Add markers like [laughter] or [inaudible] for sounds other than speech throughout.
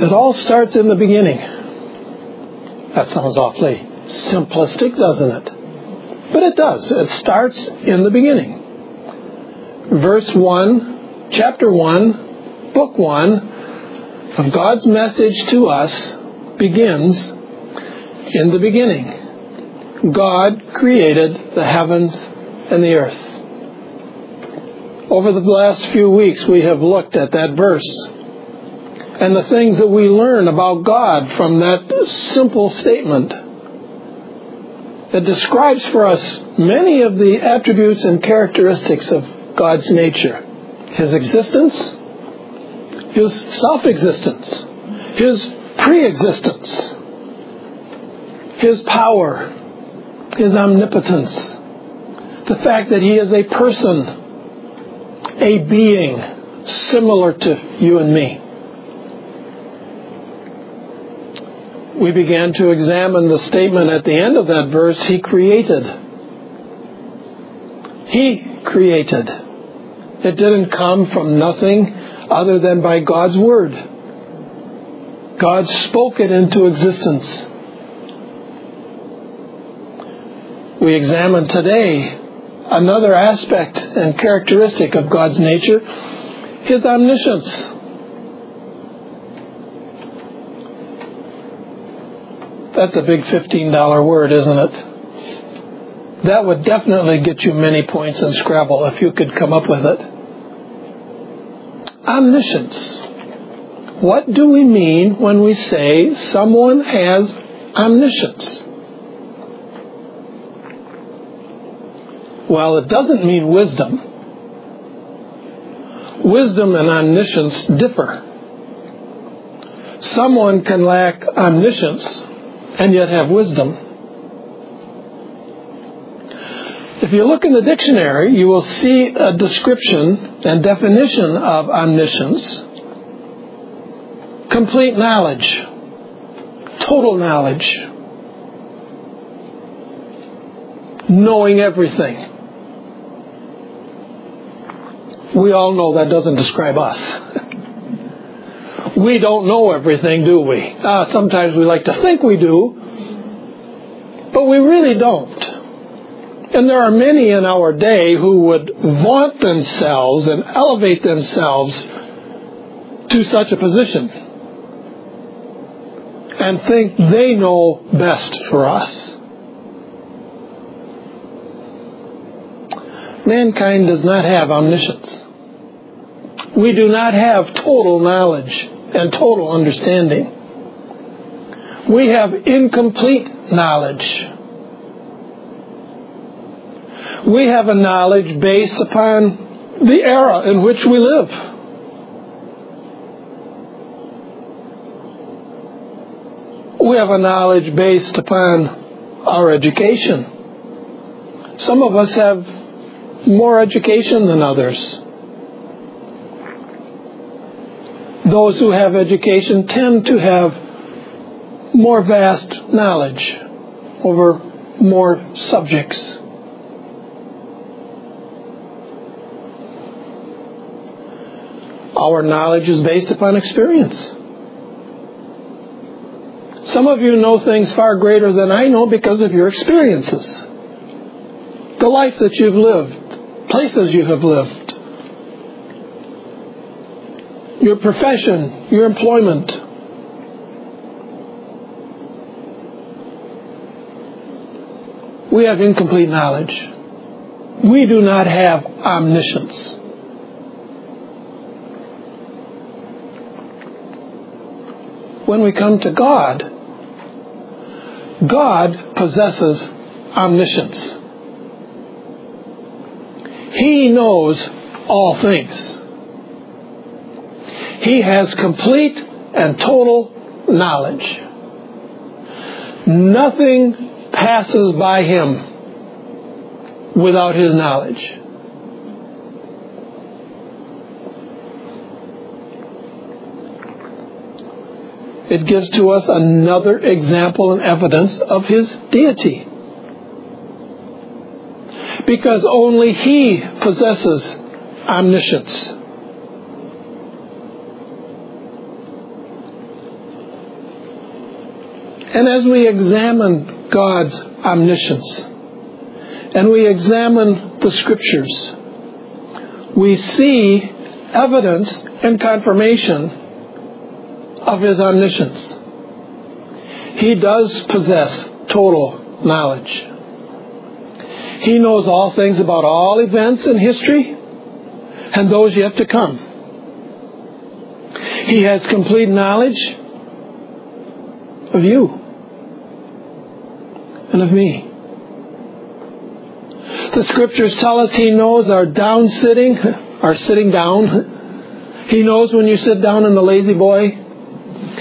It all starts in the beginning. That sounds awfully simplistic, doesn't it? But it does. It starts in the beginning. Verse 1, chapter 1, book 1 of God's message to us begins in the beginning. God created the heavens and the earth. Over the last few weeks, we have looked at that verse and the things that we learn about God from that simple statement. It describes for us many of the attributes and characteristics of God's nature His existence, His self existence, His pre existence, His power, His omnipotence, the fact that He is a person, a being similar to you and me. We began to examine the statement at the end of that verse, He created. He created. It didn't come from nothing other than by God's Word. God spoke it into existence. We examine today another aspect and characteristic of God's nature, His omniscience. That's a big $15 word, isn't it? That would definitely get you many points in Scrabble if you could come up with it. Omniscience. What do we mean when we say someone has omniscience? Well, it doesn't mean wisdom. Wisdom and omniscience differ. Someone can lack omniscience and yet have wisdom. If you look in the dictionary, you will see a description and definition of omniscience complete knowledge, total knowledge, knowing everything. We all know that doesn't describe us. [laughs] we don't know everything, do we? Uh, sometimes we like to think we do, but we really don't. And there are many in our day who would vaunt themselves and elevate themselves to such a position and think they know best for us. Mankind does not have omniscience. We do not have total knowledge and total understanding. We have incomplete knowledge. We have a knowledge based upon the era in which we live. We have a knowledge based upon our education. Some of us have more education than others. Those who have education tend to have more vast knowledge over more subjects. Our knowledge is based upon experience. Some of you know things far greater than I know because of your experiences. The life that you've lived, places you have lived. Your profession, your employment. We have incomplete knowledge. We do not have omniscience. When we come to God, God possesses omniscience. He knows all things. He has complete and total knowledge. Nothing passes by him without his knowledge. It gives to us another example and evidence of his deity. Because only he possesses omniscience. And as we examine God's omniscience and we examine the scriptures, we see evidence and confirmation of his omniscience. He does possess total knowledge. He knows all things about all events in history and those yet to come. He has complete knowledge of you and of me. The scriptures tell us He knows our down sitting, our sitting down. He knows when you sit down in the La-Z-Boy.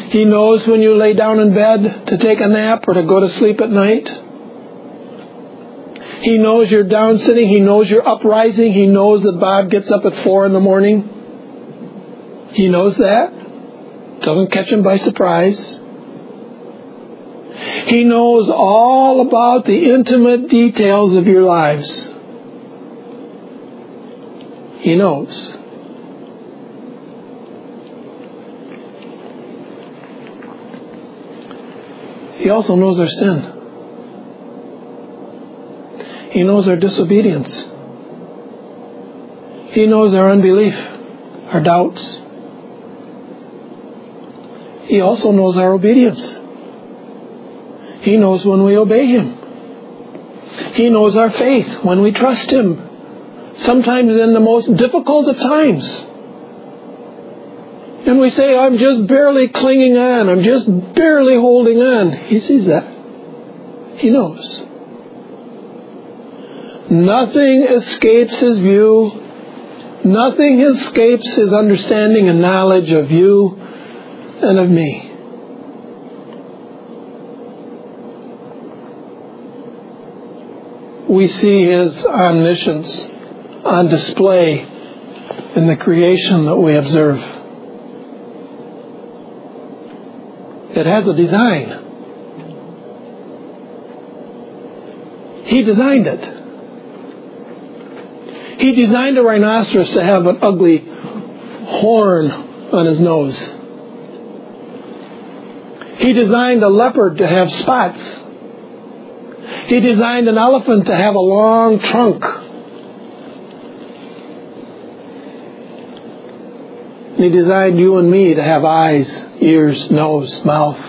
He knows when you lay down in bed to take a nap or to go to sleep at night. He knows your down sitting. He knows your uprising. He knows that Bob gets up at four in the morning. He knows that. Doesn't catch him by surprise. He knows all about the intimate details of your lives. He knows. He also knows our sin. He knows our disobedience. He knows our unbelief, our doubts. He also knows our obedience. He knows when we obey Him. He knows our faith when we trust Him, sometimes in the most difficult of times. And we say, I'm just barely clinging on, I'm just barely holding on. He sees that. He knows. Nothing escapes His view. Nothing escapes His understanding and knowledge of you and of me. We see his omniscience on display in the creation that we observe. It has a design. He designed it. He designed a rhinoceros to have an ugly horn on his nose. He designed a leopard to have spots he designed an elephant to have a long trunk. He designed you and me to have eyes, ears, nose, mouth,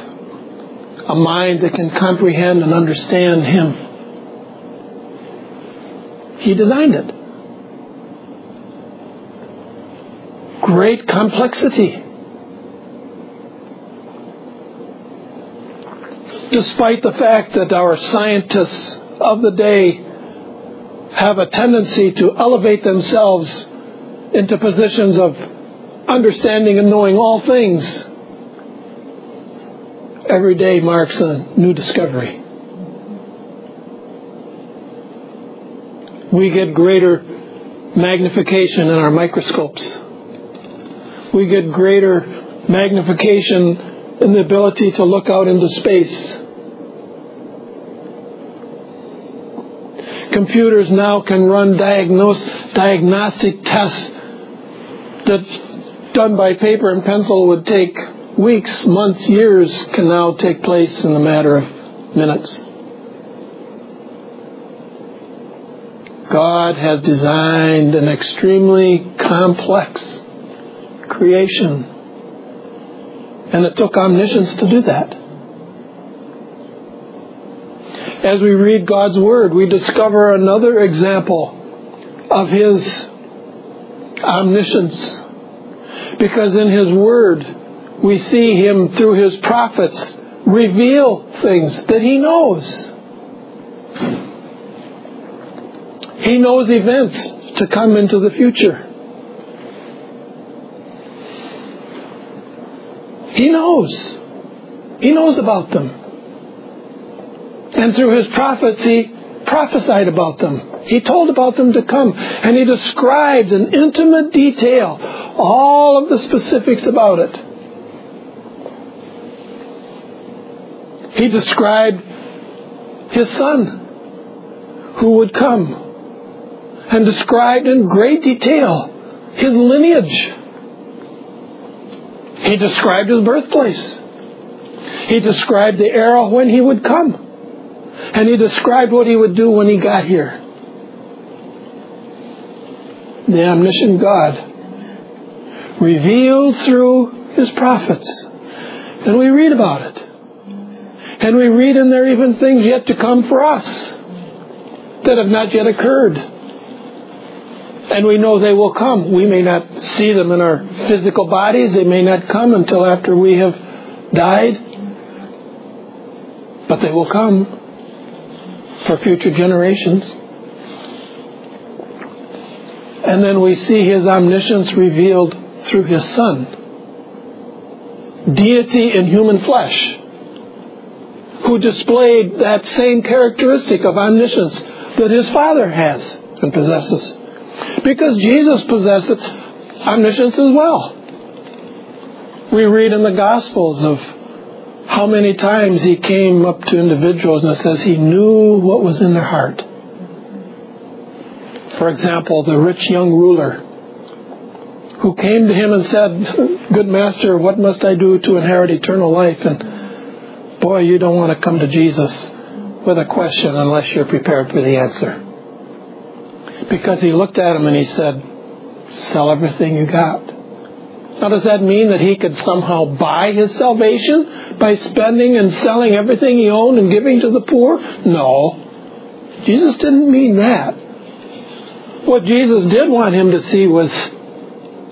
a mind that can comprehend and understand Him. He designed it. Great complexity. Despite the fact that our scientists of the day have a tendency to elevate themselves into positions of understanding and knowing all things, every day marks a new discovery. We get greater magnification in our microscopes. We get greater magnification in the ability to look out into space. Computers now can run diagnose, diagnostic tests that done by paper and pencil would take weeks, months, years can now take place in a matter of minutes. God has designed an extremely complex creation. And it took omniscience to do that as we read God's Word, we discover another example of His omniscience. Because in His Word, we see Him through His prophets reveal things that He knows. He knows events to come into the future. He knows. He knows about them. And through his prophets, he prophesied about them. He told about them to come. And he described in intimate detail all of the specifics about it. He described his son who would come and described in great detail his lineage. He described his birthplace. He described the era when he would come. And he described what he would do when he got here. The omniscient God revealed through his prophets. And we read about it. And we read in there even things yet to come for us that have not yet occurred. And we know they will come. We may not see them in our physical bodies. They may not come until after we have died. But they will come for future generations. And then we see his omniscience revealed through his Son. Deity in human flesh, who displayed that same characteristic of omniscience that his Father has and possesses. Because Jesus possessed omniscience as well. We read in the Gospels of how many times he came up to individuals and says he knew what was in their heart. For example, the rich young ruler who came to him and said, Good master, what must I do to inherit eternal life? And boy, you don't want to come to Jesus with a question unless you're prepared for the answer. Because he looked at him and he said, Sell everything you got. Now, does that mean that he could somehow buy his salvation by spending and selling everything he owned and giving to the poor? No. Jesus didn't mean that. What Jesus did want him to see was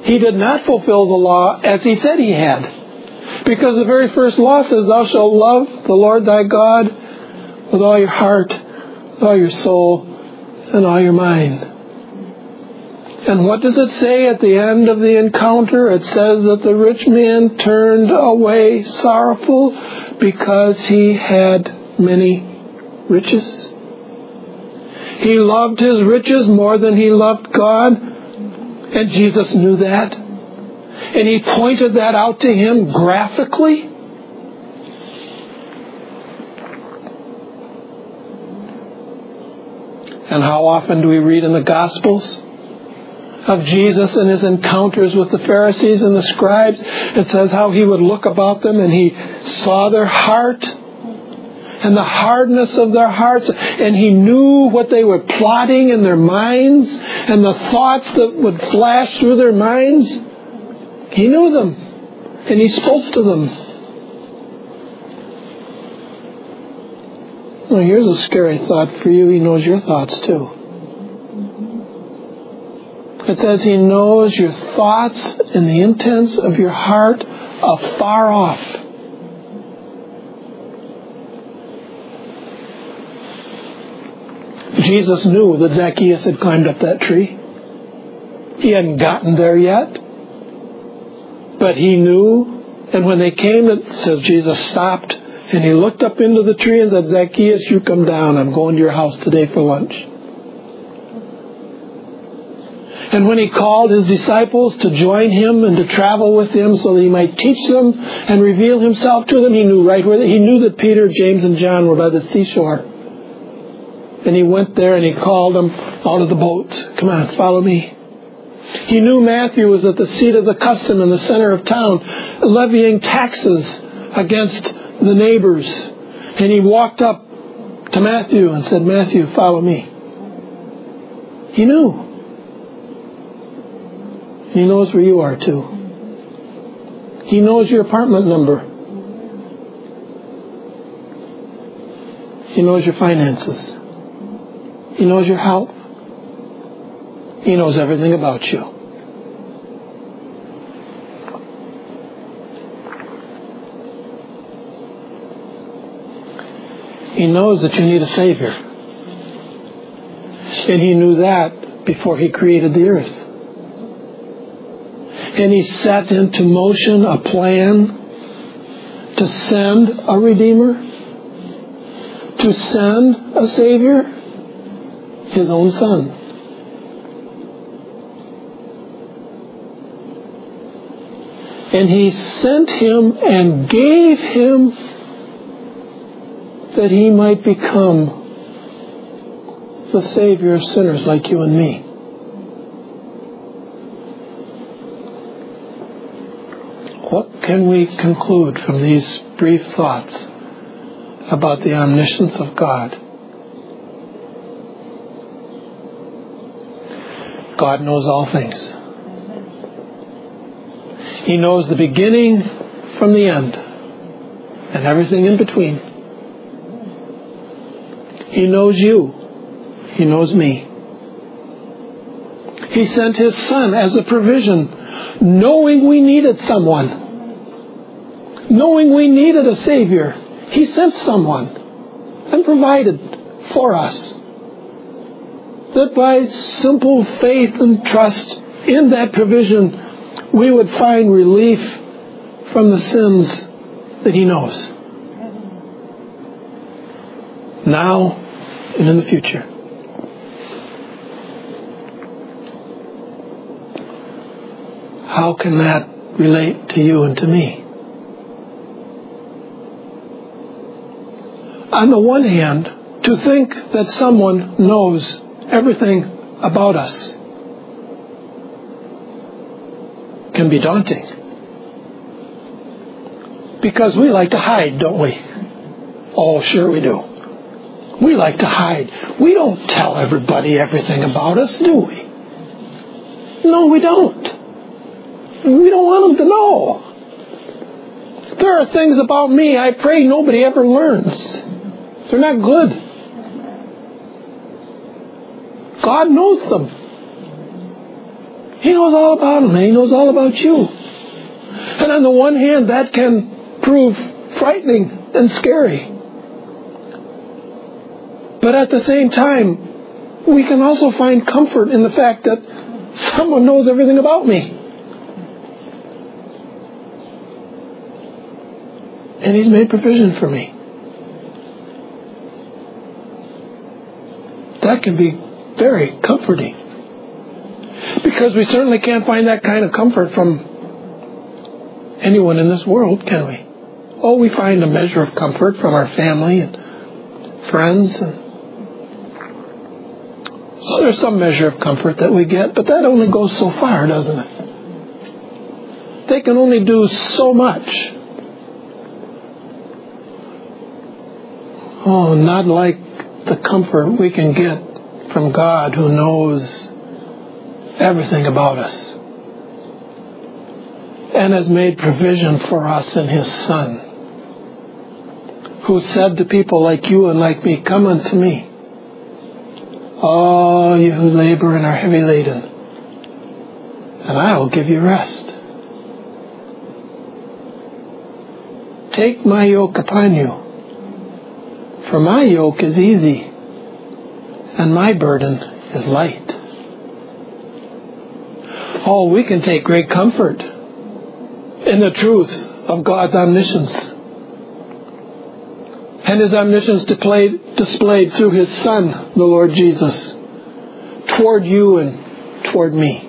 he did not fulfill the law as he said he had. Because the very first law says, Thou shalt love the Lord thy God with all your heart, with all your soul, and all your mind. And what does it say at the end of the encounter? It says that the rich man turned away sorrowful because he had many riches. He loved his riches more than he loved God, and Jesus knew that. And he pointed that out to him graphically. And how often do we read in the Gospels of Jesus and his encounters with the Pharisees and the scribes? It says how he would look about them and he saw their heart and the hardness of their hearts, and he knew what they were plotting in their minds and the thoughts that would flash through their minds. He knew them, and he spoke to them. Well, here's a scary thought for you. He knows your thoughts too. It says he knows your thoughts and the intents of your heart afar off. Jesus knew that Zacchaeus had climbed up that tree. He hadn't gotten there yet. But he knew. And when they came, it says Jesus stopped and he looked up into the tree and said, Zacchaeus, you come down. I'm going to your house today for lunch. And when he called his disciples to join him and to travel with him so that he might teach them and reveal himself to them, he knew right where he knew that Peter, James, and John were by the seashore. And he went there and he called them out of the boat. Come on, follow me. He knew Matthew was at the seat of the custom in the center of town, levying taxes against the neighbors. And he walked up to Matthew and said, Matthew, follow me. He knew. He knows where you are too. He knows your apartment number. He knows your finances. He knows your health. He knows everything about you. He knows that you need a Savior. And He knew that before He created the earth. And He set into motion a plan to send a Redeemer, to send a Savior, His own Son. And He sent Him and gave Him that he might become the Savior of sinners like you and me. What can we conclude from these brief thoughts about the omniscience of God? God knows all things. He knows the beginning from the end and everything in between. He knows you. He knows me. He sent His Son as a provision, knowing we needed someone, knowing we needed a Savior. He sent someone and provided for us. That by simple faith and trust in that provision, we would find relief from the sins that He knows. Now and in the future. How can that relate to you and to me? On the one hand, to think that someone knows everything about us can be daunting. Because we like to hide, don't we? Oh, sure we do. We like to hide. We don't tell everybody everything about us, do we? No, we don't. We don't want them to know. There are things about me I pray nobody ever learns. They're not good. God knows them. He knows all about them, and He knows all about you. And on the one hand, that can prove frightening and scary. But at the same time, we can also find comfort in the fact that someone knows everything about me. And He's made provision for me. That can be very comforting. Because we certainly can't find that kind of comfort from anyone in this world, can we? Oh, we find a measure of comfort from our family and friends and so there's some measure of comfort that we get, but that only goes so far, doesn't it? They can only do so much. Oh, not like the comfort we can get from God who knows everything about us and has made provision for us in His Son, who said to people like you and like me, Come unto me all you who labor and are heavy laden, and I will give you rest. Take my yoke upon you, for my yoke is easy, and my burden is light. Oh, we can take great comfort in the truth of God's omniscience and his omniscience displayed, through his Son, the Lord Jesus, toward you and toward me.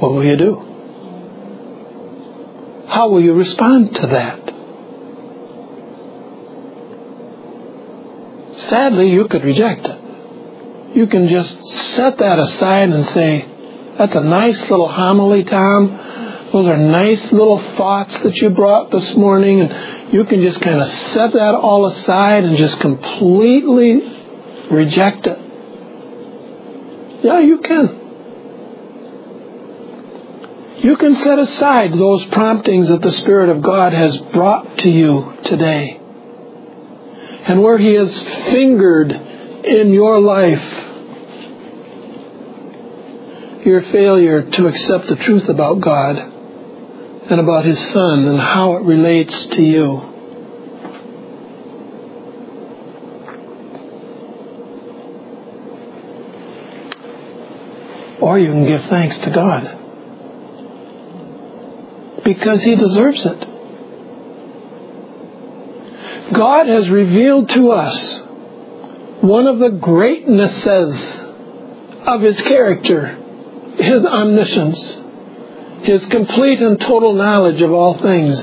What will you do? How will you respond to that? Sadly, you could reject it. You can just set that aside and say, that's a nice little homily, Tom. Those are nice little thoughts that you brought this morning, and you can just kind of set that all aside and just completely reject it. Yeah, you can. You can set aside those promptings that the Spirit of God has brought to you today. And where He has fingered in your life your failure to accept the truth about God and about His Son and how it relates to you. Or you can give thanks to God because He deserves it. God has revealed to us one of the greatnesses of His character his omniscience, His complete and total knowledge of all things.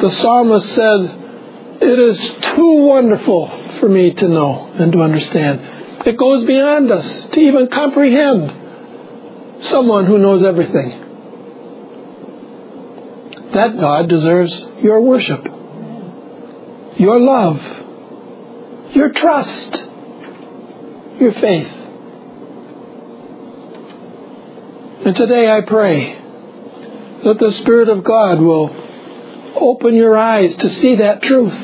The psalmist said, It is too wonderful for me to know and to understand. It goes beyond us to even comprehend someone who knows everything. That God deserves your worship, your love, your trust, your faith. And today I pray that the Spirit of God will open your eyes to see that truth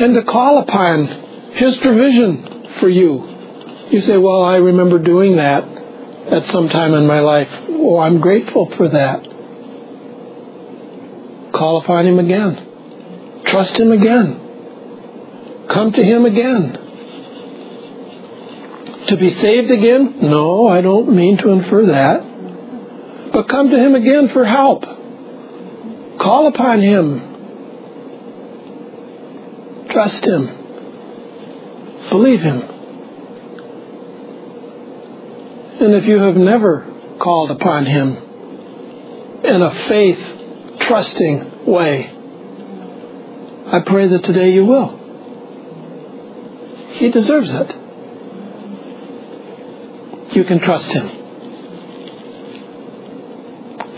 and to call upon His provision for you. You say, Well, I remember doing that at some time in my life. Oh, I'm grateful for that. Call upon Him again. Trust Him again. Come to Him again. To be saved again? No, I don't mean to infer that. But come to Him again for help. Call upon Him. Trust Him. Believe Him. And if you have never called upon Him in a faith trusting way, I pray that today you will. He deserves it. You can trust Him.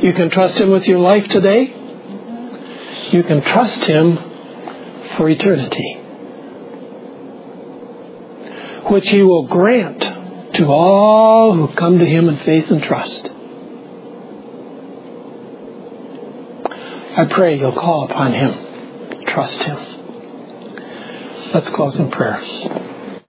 You can trust Him with your life today. You can trust Him for eternity, which He will grant to all who come to Him in faith and trust. I pray you'll call upon Him, trust Him. Let's close in prayer.